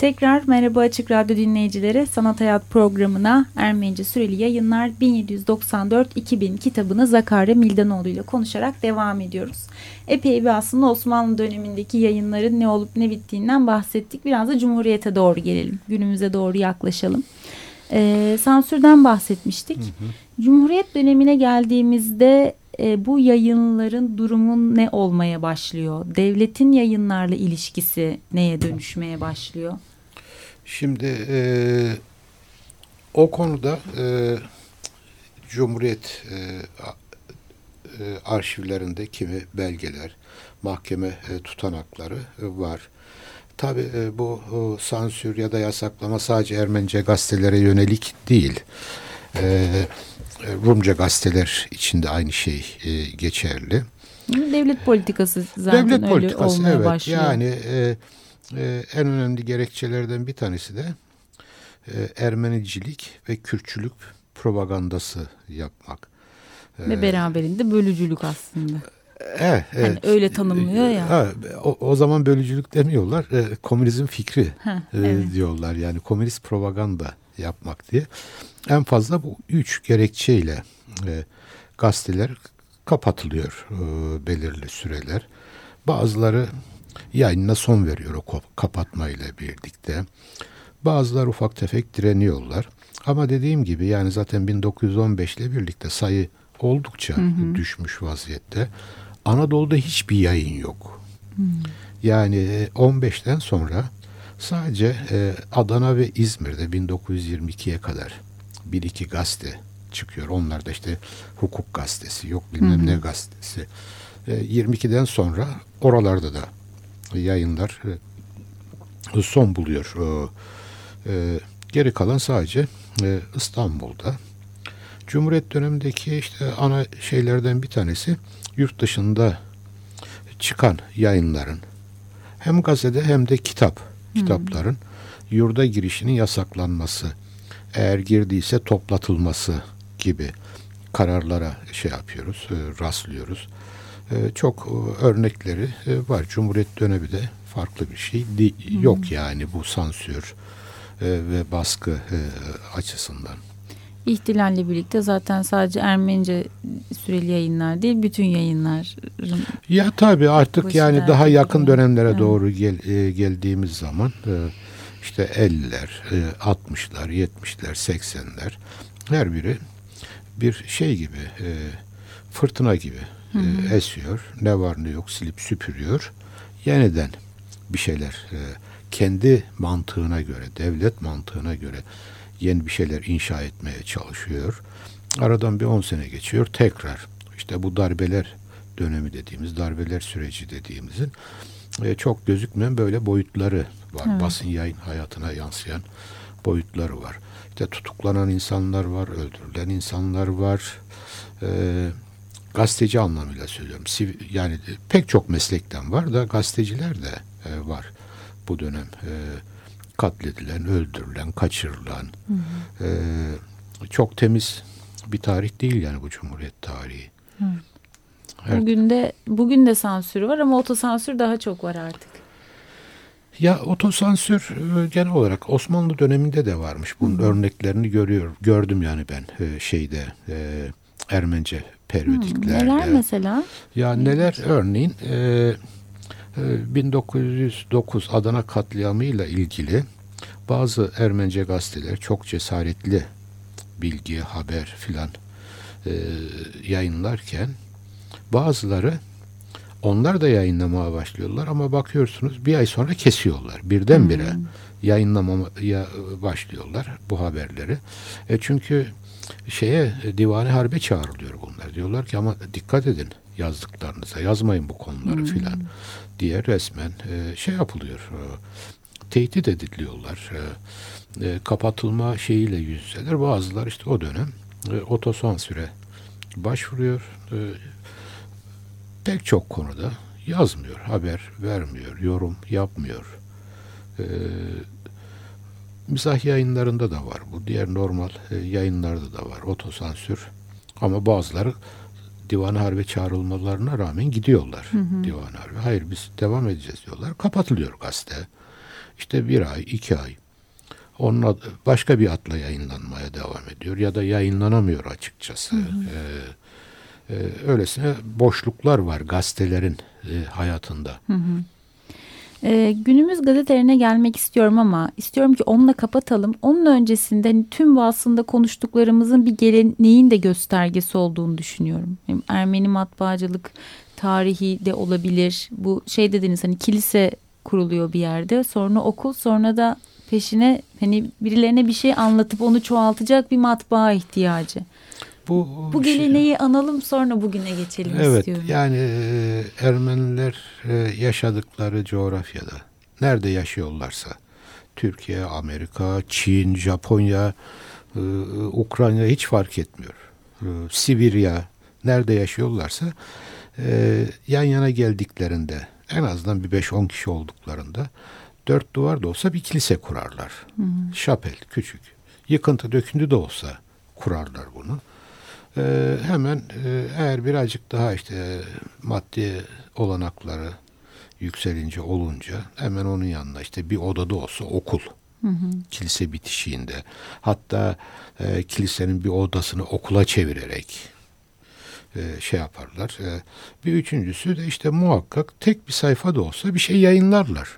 Tekrar merhaba Açık Radyo dinleyicileri. Sanat Hayat programına Ermenice süreli yayınlar 1794-2000 kitabını Zakare Mildanoğlu ile konuşarak devam ediyoruz. Epey bir aslında Osmanlı dönemindeki yayınların ne olup ne bittiğinden bahsettik. Biraz da Cumhuriyet'e doğru gelelim. Günümüze doğru yaklaşalım. Ee, sansürden bahsetmiştik. Hı hı. Cumhuriyet dönemine geldiğimizde e, bu yayınların durumun ne olmaya başlıyor? Devletin yayınlarla ilişkisi neye dönüşmeye başlıyor? Şimdi e, o konuda e, Cumhuriyet e, e, arşivlerinde kimi belgeler, mahkeme e, tutanakları e, var. Tabi e, bu e, sansür ya da yasaklama sadece Ermenice gazetelere yönelik değil. E, Rumca gazeteler içinde aynı şey e, geçerli. Devlet politikası zaten Devlet öyle politikası, olmaya evet. başlıyor. Yani e, e, en önemli gerekçelerden bir tanesi de e, Ermenicilik ve Kürtçülük propagandası yapmak. Ve e, beraberinde bölücülük aslında. Evet, evet. Yani öyle tanımlıyor ya. Ha, o, o zaman bölücülük demiyorlar. E, komünizm fikri Heh, e, evet. diyorlar. Yani komünist propaganda yapmak diye. En fazla bu üç gerekçeyle e, gazeteler kapatılıyor e, belirli süreler. Bazıları yayınına son veriyor o kapatmayla birlikte. Bazıları ufak tefek direniyorlar. Ama dediğim gibi yani zaten 1915 ile birlikte sayı oldukça hı hı. düşmüş vaziyette. Anadolu'da hiçbir yayın yok. Hı. Yani 15'ten sonra sadece e, Adana ve İzmir'de 1922'ye kadar bir iki gazete çıkıyor. Onlar da işte hukuk gazetesi yok bilmem hı hı. ne gazetesi. E, 22'den sonra oralarda da yayınlar son buluyor. E, geri kalan sadece e, İstanbul'da. Cumhuriyet dönemindeki işte ana şeylerden bir tanesi yurt dışında çıkan yayınların hem gazete hem de kitap kitapların hmm. yurda girişinin yasaklanması, eğer girdiyse toplatılması gibi kararlara şey yapıyoruz, e, rastlıyoruz. E, çok e, örnekleri var. Cumhuriyet dönemi de farklı bir şey yok yani bu sansür ve baskı açısından. İhtilalle birlikte zaten sadece Ermenice süreli yayınlar değil bütün yayınların Ya tabii artık yani daha yakın dönemlere evet. doğru gel, e, geldiğimiz zaman e, işte 50'ler, e, 60'lar, 70'ler, 80'ler her biri bir şey gibi e, fırtına gibi hı hı. E, esiyor. Ne var ne yok silip süpürüyor. Yeniden bir şeyler e, kendi mantığına göre, devlet mantığına göre yeni bir şeyler inşa etmeye çalışıyor. Aradan bir 10 sene geçiyor. Tekrar işte bu darbeler dönemi dediğimiz, darbeler süreci dediğimizin e, çok gözükmeyen böyle boyutları var. Evet. Basın yayın hayatına yansıyan boyutları var. İşte tutuklanan insanlar var, öldürülen insanlar var. E, gazeteci anlamıyla söylüyorum. Yani pek çok meslekten var da gazeteciler de e, var bu dönem. E, katledilen, öldürülen, kaçırılan hı hı. E, çok temiz bir tarih değil yani bu Cumhuriyet tarihi. Hı. Evet. Bugün de bugün de sansür var ama otosansür daha çok var artık. Ya otosansür e, genel olarak Osmanlı döneminde de varmış. Bunun Hı. örneklerini görüyorum. Gördüm yani ben e, şeyde e, Ermence periyodiklerde. Neler mesela? Ya neler örneğin e, 1909 ee, Adana katliamıyla ilgili bazı Ermence gazeteler çok cesaretli bilgi, haber filan e, yayınlarken bazıları onlar da yayınlamaya başlıyorlar ama bakıyorsunuz bir ay sonra kesiyorlar. Birdenbire hmm. yayınlamaya başlıyorlar bu haberleri. E çünkü şeye divane harbe çağrılıyor bunlar. Diyorlar ki ama dikkat edin yazdıklarınıza yazmayın bu konuları hmm. filan diye resmen e, şey yapılıyor. E, tehdit ediliyorlar. E, e, kapatılma şeyiyle yüzseler. Bazılar işte o dönem e, otosansüre başvuruyor. E, pek çok konuda yazmıyor, haber vermiyor, yorum yapmıyor. E, mizah yayınlarında da var bu. Diğer normal e, yayınlarda da var otosansür. Ama bazıları divan harbe çağrılmalarına rağmen gidiyorlar hı hı. divan harbe. Hayır biz devam edeceğiz diyorlar. Kapatılıyor gazete. işte bir ay, iki ay onun adı, başka bir adla yayınlanmaya devam ediyor ya da yayınlanamıyor açıkçası. Ee, e, öylesine boşluklar var gazetelerin e, hayatında. Ee, günümüz gazetelerine gelmek istiyorum ama istiyorum ki onunla kapatalım. Onun öncesinde hani tüm bu aslında konuştuklarımızın bir geleneğin de göstergesi olduğunu düşünüyorum. Hem Ermeni matbaacılık tarihi de olabilir. Bu şey dediniz hani kilise kuruluyor bir yerde sonra okul sonra da peşine hani birilerine bir şey anlatıp onu çoğaltacak bir matbaa ihtiyacı. Bu, Bu şey- geleneği analım sonra bugüne geçelim Evet istiyorum. yani e, Ermeniler e, yaşadıkları coğrafyada nerede yaşıyorlarsa Türkiye, Amerika, Çin, Japonya, e, Ukrayna hiç fark etmiyor. E, Sibirya nerede yaşıyorlarsa e, yan yana geldiklerinde en azından bir 5-10 kişi olduklarında dört duvar da olsa bir kilise kurarlar. Şapel küçük. Yıkıntı döküntü de olsa kurarlar bunu. Ee, hemen e, eğer birazcık daha işte maddi olanakları yükselince olunca hemen onun yanına işte bir odada olsa okul. Kilise bitişiğinde. Hatta e, kilisenin bir odasını okula çevirerek e, şey yaparlar. E, bir üçüncüsü de işte muhakkak tek bir sayfa da olsa bir şey yayınlarlar.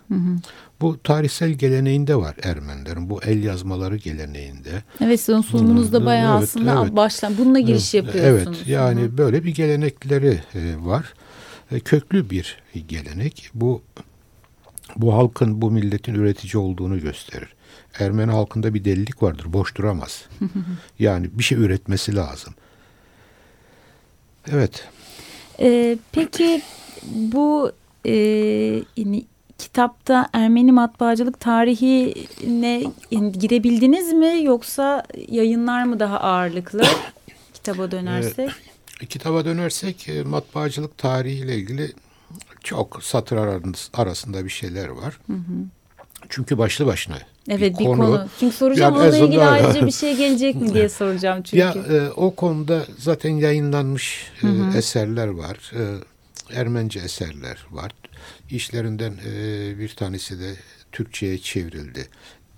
Bu tarihsel geleneğinde var Ermenilerin. Bu el yazmaları geleneğinde. Evet sizin sunumunuzda Hı, bayağı evet, aslında evet. baştan bununla giriş yapıyorsunuz. Evet yani böyle bir gelenekleri e, var. E, köklü bir gelenek. Bu bu halkın, bu milletin üretici olduğunu gösterir. Ermeni halkında bir delilik vardır. Boş duramaz. yani bir şey üretmesi lazım. Evet. Ee, peki bu e, kitapta Ermeni matbaacılık tarihine girebildiniz mi yoksa yayınlar mı daha ağırlıklı kitaba dönersek? Kitaba dönersek e, matbaacılık tarihiyle ilgili çok satır arasında bir şeyler var. Çünkü başlı başına Evet bir konu. Çünkü soracağım Yani onunla ilgili sonunda- ayrıca bir şey gelecek mi diye soracağım çünkü. Ya e, o konuda zaten yayınlanmış e, eserler var. E, Ermence eserler var. İşlerinden e, bir tanesi de Türkçe'ye çevrildi.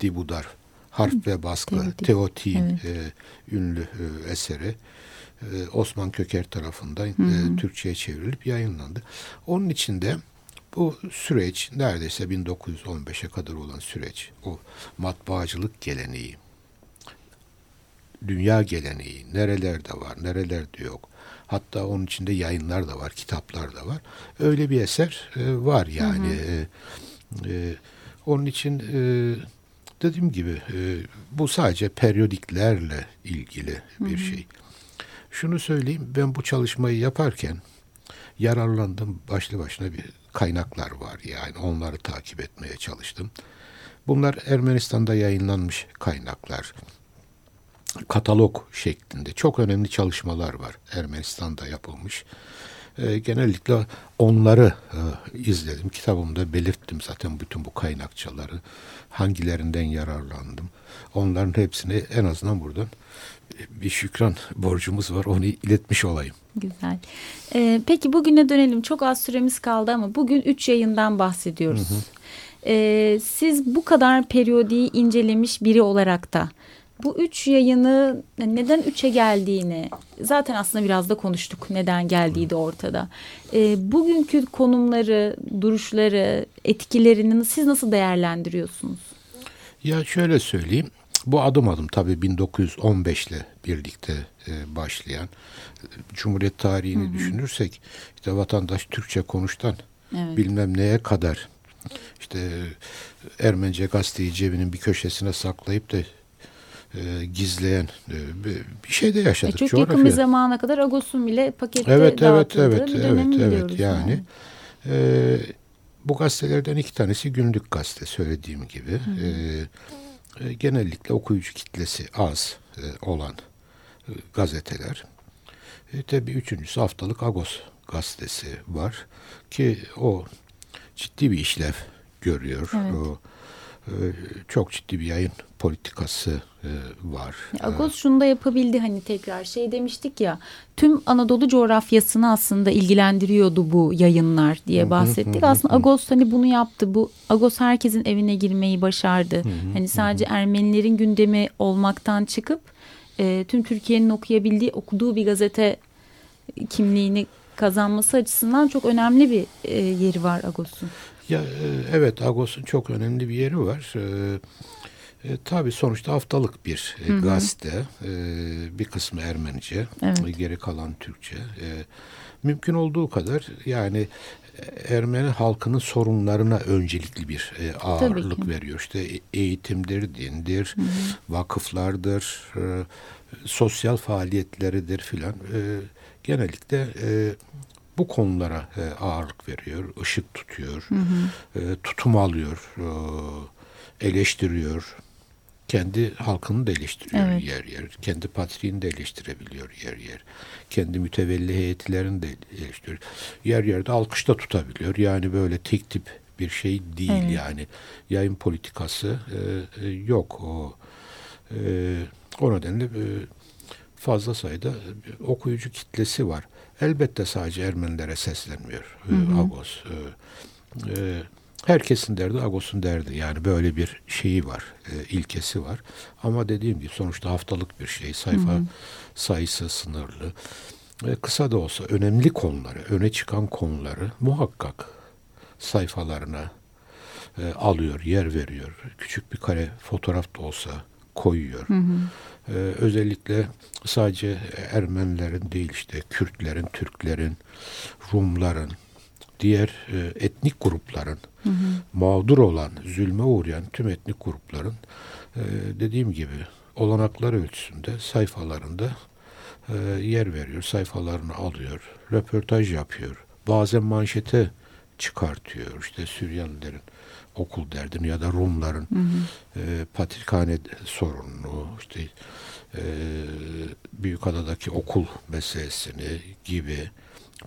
Dibudar, Harf ve Baskı, Teotik. Teotik'in Evet. e, ünlü e, eseri. E, Osman Köker tarafından e, Türkçe'ye çevrilip yayınlandı. Onun içinde bu süreç neredeyse 1915'e kadar olan süreç, o matbaacılık geleneği, dünya geleneği nerelerde var, nerelerde yok. Hatta onun içinde yayınlar da var, kitaplar da var. Öyle bir eser e, var yani. E, e, onun için e, dediğim gibi e, bu sadece periyodiklerle ilgili bir şey. Şunu söyleyeyim, ben bu çalışmayı yaparken yararlandım başlı başına bir kaynaklar var yani onları takip etmeye çalıştım. Bunlar Ermenistan'da yayınlanmış kaynaklar katalog şeklinde çok önemli çalışmalar var Ermenistan'da yapılmış. Ee, genellikle onları e, izledim. Kitabımda belirttim zaten bütün bu kaynakçaları. Hangilerinden yararlandım. Onların hepsini en azından buradan bir şükran borcumuz var. Onu iletmiş olayım. Güzel. Ee, peki bugüne dönelim. Çok az süremiz kaldı ama bugün üç yayından bahsediyoruz. Ee, siz bu kadar periyodiyi incelemiş biri olarak da bu üç yayını neden üçe geldiğini zaten aslında biraz da konuştuk. Neden geldiği de ortada. Ee, bugünkü konumları, duruşları, etkilerini siz nasıl değerlendiriyorsunuz? Ya şöyle söyleyeyim. Bu adım adım tabii 1915 ile birlikte e, başlayan e, Cumhuriyet tarihini düşünürsek işte vatandaş Türkçe konuştan Evet. bilmem neye kadar işte e, Ermence gazeteyi cebinin bir köşesine saklayıp da e, gizleyen e, bir, bir şey de E, yaşadık. çok yakın bir coğrafya. zamana kadar Agos'un bile pakette Evet evet evet bir evet dönemi evet biliyoruz yani. Ee, bu gazetelerden iki tanesi günlük gazete söylediğim gibi. Ee, e, genellikle okuyucu kitlesi az e, olan e, gazeteler. E, tabii üçüncüsü haftalık Agos gazetesi var ki o ciddi bir işlev görüyor. Evet. O, e, çok ciddi bir yayın politikası e, var. Agos şunu da yapabildi hani tekrar şey demiştik ya tüm Anadolu coğrafyasını aslında ilgilendiriyordu bu yayınlar diye bahsettik. Aslında Agos hani bunu yaptı. Bu Agos herkesin evine girmeyi başardı. Hani sadece Ermenilerin gündemi olmaktan çıkıp e, tüm Türkiye'nin okuyabildiği okuduğu bir gazete kimliğini kazanması açısından çok önemli bir e, yeri var Agos'un. Ya e, evet Agos'un çok önemli bir yeri var. E, e, tabii sonuçta haftalık bir e, gazete. E, bir kısmı Ermenice, Evet. e, geri kalan Türkçe. E, mümkün olduğu kadar yani e, Ermeni halkının sorunlarına öncelikli bir e, ağırlık veriyor. İşte e- eğitimdir, dindir, vakıflardır, e, sosyal faaliyetleridir filan. E, genellikle e, bu konulara e, ağırlık veriyor, ışık tutuyor, e, tutum alıyor, e, eleştiriyor. Kendi halkını da eleştiriyor Evet. yer yer. Kendi patriğini de eleştirebiliyor yer yer. Kendi mütevelli heyetlerini de eleştiriyor. Yer yerde alkışta tutabiliyor. Yani böyle tek tip bir şey değil Evet. yani. Yayın politikası e, e, yok. O e, o nedenle e, fazla sayıda okuyucu kitlesi var. Elbette sadece Ermenilere seslenmiyor e, Agos. E, e, herkesin derdi Agos'un derdi. Yani böyle bir şeyi var, e, ilkesi var. Ama dediğim gibi sonuçta haftalık bir şey. Sayfa sayısı sınırlı. E, kısa da olsa önemli konuları, öne çıkan konuları muhakkak sayfalarına e, alıyor, yer veriyor. Küçük bir kare fotoğraf da olsa koyuyor. E, özellikle sadece Ermenilerin değil işte Kürtlerin, Türklerin, Rumların, diğer e, etnik grupların mağdur olan, zulme uğrayan tüm etnik grupların e, dediğim gibi olanaklar ölçüsünde sayfalarında e, yer veriyor, sayfalarını alıyor, röportaj yapıyor. Bazen manşete çıkartıyor. İşte Süryanilerin okul derdini ya da Rumların e, patrikhane sorununu, işte e, Büyükada'daki okul meselesini gibi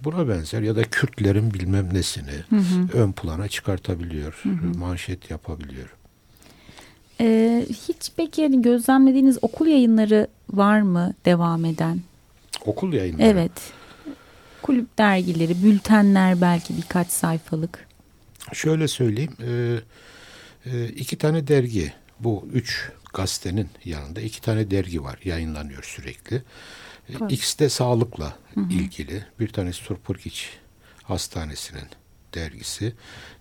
buna benzer ya da Kürtlerin bilmem nesini ön plana çıkartabiliyor, manşet yapabiliyor. E, hiç peki yani gözlemlediğiniz okul yayınları var mı devam eden? Okul yayınları. Evet. Kulüp dergileri, bültenler belki birkaç sayfalık. Şöyle söyleyeyim, e, e, iki tane dergi, bu üç gazetenin yanında iki tane dergi var, yayınlanıyor sürekli. Evet. İkisi de sağlıkla ilgili. Bir tanesi Turpurgiç Hastanesi'nin dergisi,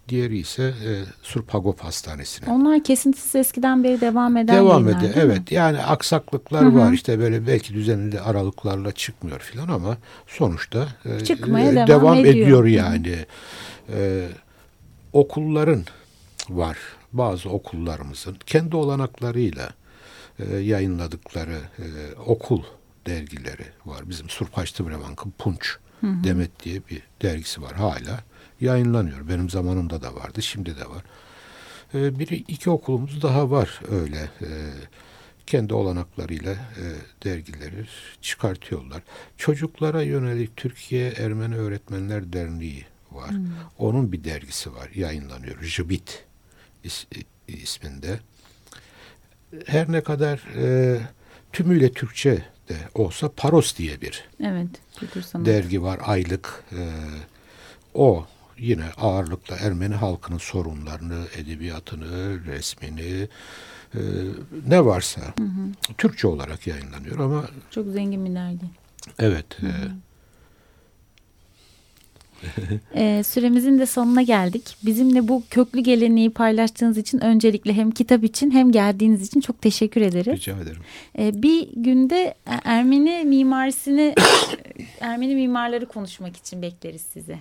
diğeri ise e, Surpagop Hastanesi'nin. Onlar kesintisiz eskiden beri devam eden Devam ediyor. mi? Evet. Yani aksaklıklar var. İşte böyle belki düzenli aralıklarla çıkmıyor filan ama sonuçta e, Çıkmaya e, devam ediyor. ediyor Hı hı. yani. E, okulların var. Bazı okullarımızın kendi olanaklarıyla e, yayınladıkları e, okul dergileri var. Bizim Surpaçtı Brevank'ın Punç Demet diye bir dergisi var hala. Yayınlanıyor. Benim zamanımda da vardı. Şimdi de var. E, bir iki okulumuz daha var öyle. E, kendi olanaklarıyla e, dergileri çıkartıyorlar. Çocuklara yönelik Türkiye Ermeni Öğretmenler Derneği var. Onun bir dergisi var. Yayınlanıyor. Jibit is- isminde. Her ne kadar e, tümüyle Türkçe de olsa Paros diye bir Evet. Dergi var aylık. Ee, o yine ağırlıkla Ermeni halkının sorunlarını, edebiyatını, resmini e, ne varsa Türkçe olarak yayınlanıyor ama Çok zengin bir dergi. evet e, Ee, süremizin de sonuna geldik. Bizimle bu köklü geleneği paylaştığınız için öncelikle hem kitap için hem geldiğiniz için çok teşekkür ederiz. rica ederim. Ee, bir günde Ermeni mimarisini, Ermeni mimarları konuşmak için bekleriz sizi.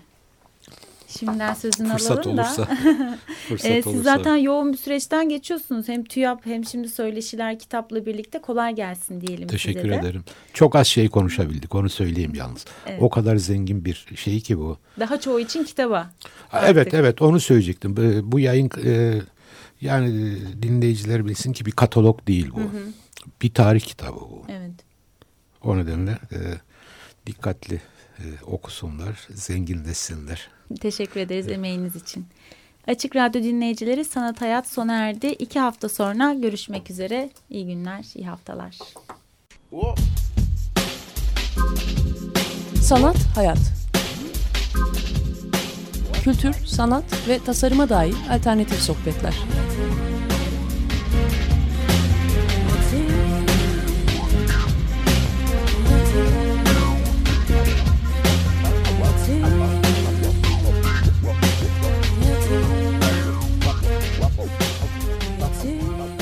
Şimdiden sözünü Fırsat alalım da. olursa. fırsat Ee, siz olursa. zaten yoğun bir süreçten geçiyorsunuz. Hem TÜYAP hem şimdi söyleşiler kitapla birlikte kolay gelsin diyelim Teşekkür size de. ederim. Çok az şey konuşabildik. Onu söyleyeyim yalnız. Evet. O kadar zengin bir şey ki bu. Daha çoğu için kitaba. Artık. Evet evet onu söyleyecektim. Bu, bu yayın e, yani e, dinleyiciler bilsin ki bir katalog değil bu. Bir tarih kitabı bu. Evet. O nedenle e, dikkatli e, okusunlar, zenginleşsinler. Teşekkür ederiz emeğiniz için. Açık Radyo dinleyicileri Sanat Hayat sona erdi. İki hafta sonra görüşmek üzere. İyi günler, iyi haftalar. Sanat Hayat Kültür, sanat ve tasarıma dair alternatif sohbetler.